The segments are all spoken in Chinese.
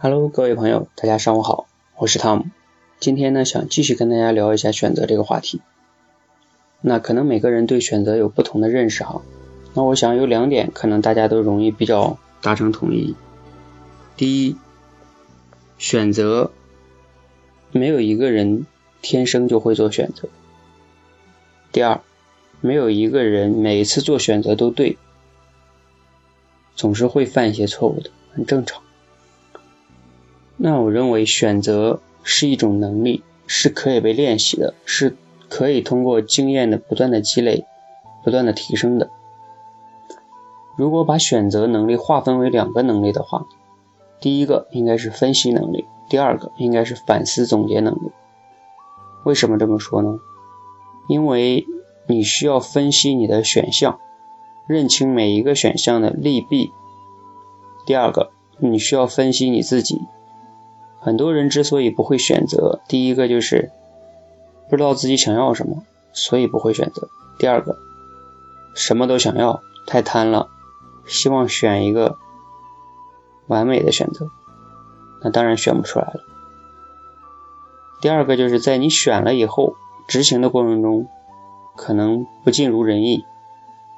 Hello，各位朋友，大家上午好，我是汤姆。今天呢，想继续跟大家聊一下选择这个话题。那可能每个人对选择有不同的认识哈。那我想有两点，可能大家都容易比较达成统一。第一，选择没有一个人天生就会做选择。第二，没有一个人每一次做选择都对，总是会犯一些错误的，很正常。那我认为选择是一种能力，是可以被练习的，是可以通过经验的不断的积累、不断的提升的。如果把选择能力划分为两个能力的话，第一个应该是分析能力，第二个应该是反思总结能力。为什么这么说呢？因为你需要分析你的选项，认清每一个选项的利弊。第二个，你需要分析你自己。很多人之所以不会选择，第一个就是不知道自己想要什么，所以不会选择。第二个，什么都想要，太贪了，希望选一个完美的选择，那当然选不出来了。第二个就是在你选了以后，执行的过程中可能不尽如人意，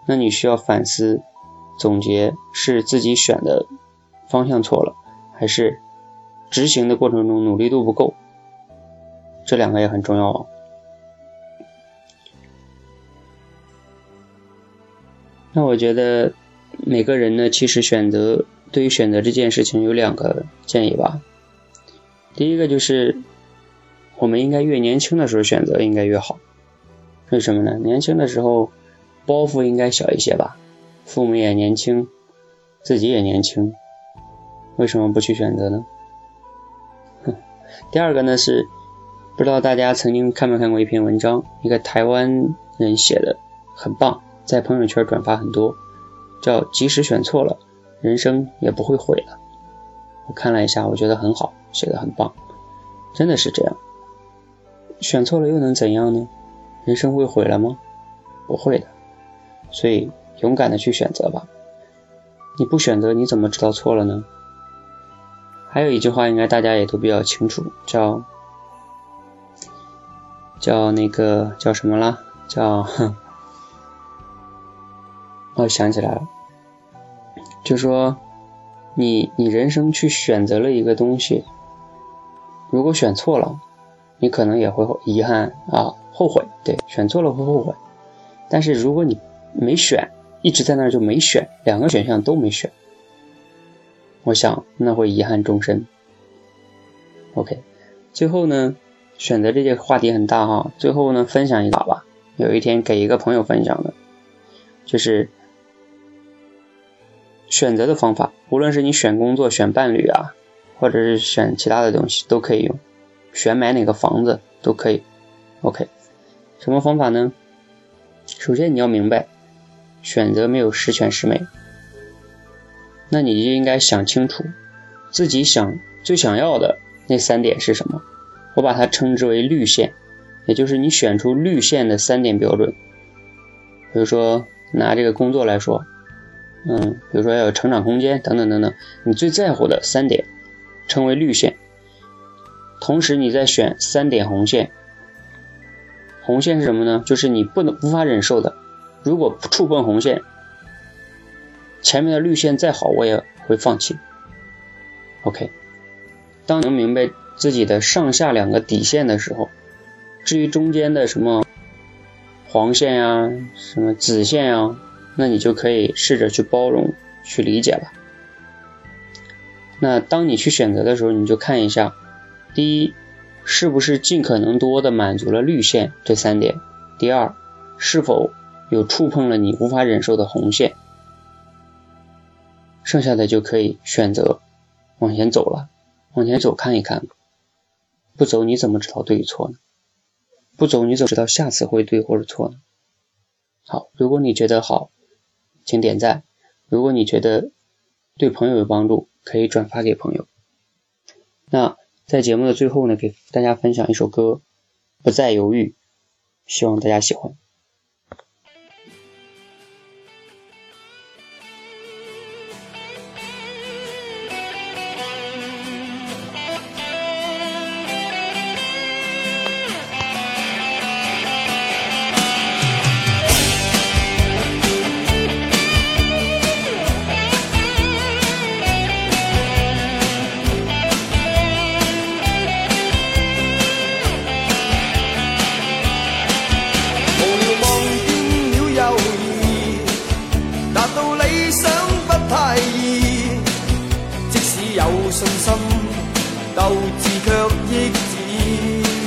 那你需要反思总结，是自己选的方向错了，还是？执行的过程中努力度不够，这两个也很重要啊。那我觉得每个人呢，其实选择对于选择这件事情有两个建议吧。第一个就是我们应该越年轻的时候选择应该越好，为什么呢？年轻的时候包袱应该小一些吧，父母也年轻，自己也年轻，为什么不去选择呢？第二个呢是，不知道大家曾经看没看过一篇文章，一个台湾人写的，很棒，在朋友圈转发很多，叫即使选错了，人生也不会毁了。我看了一下，我觉得很好，写的很棒，真的是这样。选错了又能怎样呢？人生会毁了吗？不会的。所以勇敢的去选择吧。你不选择，你怎么知道错了呢？还有一句话，应该大家也都比较清楚，叫叫那个叫什么啦？叫，我想起来了，就说你你人生去选择了一个东西，如果选错了，你可能也会遗憾啊，后悔。对，选错了会后悔。但是如果你没选，一直在那儿就没选，两个选项都没选。我想那会遗憾终身。OK，最后呢，选择这些话题很大哈。最后呢，分享一把吧。有一天给一个朋友分享的，就是选择的方法，无论是你选工作、选伴侣啊，或者是选其他的东西，都可以用。选买哪个房子都可以。OK，什么方法呢？首先你要明白，选择没有十全十美。那你就应该想清楚，自己想最想要的那三点是什么？我把它称之为绿线，也就是你选出绿线的三点标准。比如说拿这个工作来说，嗯，比如说要有成长空间等等等等，你最在乎的三点称为绿线。同时你再选三点红线。红线是什么呢？就是你不能无法忍受的，如果触碰红线。前面的绿线再好，我也会放弃。OK，当能明白自己的上下两个底线的时候，至于中间的什么黄线呀、什么紫线呀，那你就可以试着去包容、去理解了。那当你去选择的时候，你就看一下：第一，是不是尽可能多的满足了绿线这三点；第二，是否有触碰了你无法忍受的红线。剩下的就可以选择往前走了，往前走看一看，不走你怎么知道对与错呢？不走你怎么知道下次会对或者错呢？好，如果你觉得好，请点赞；如果你觉得对朋友有帮助，可以转发给朋友。那在节目的最后呢，给大家分享一首歌《不再犹豫》，希望大家喜欢。太易即使有信心斗志却抑止。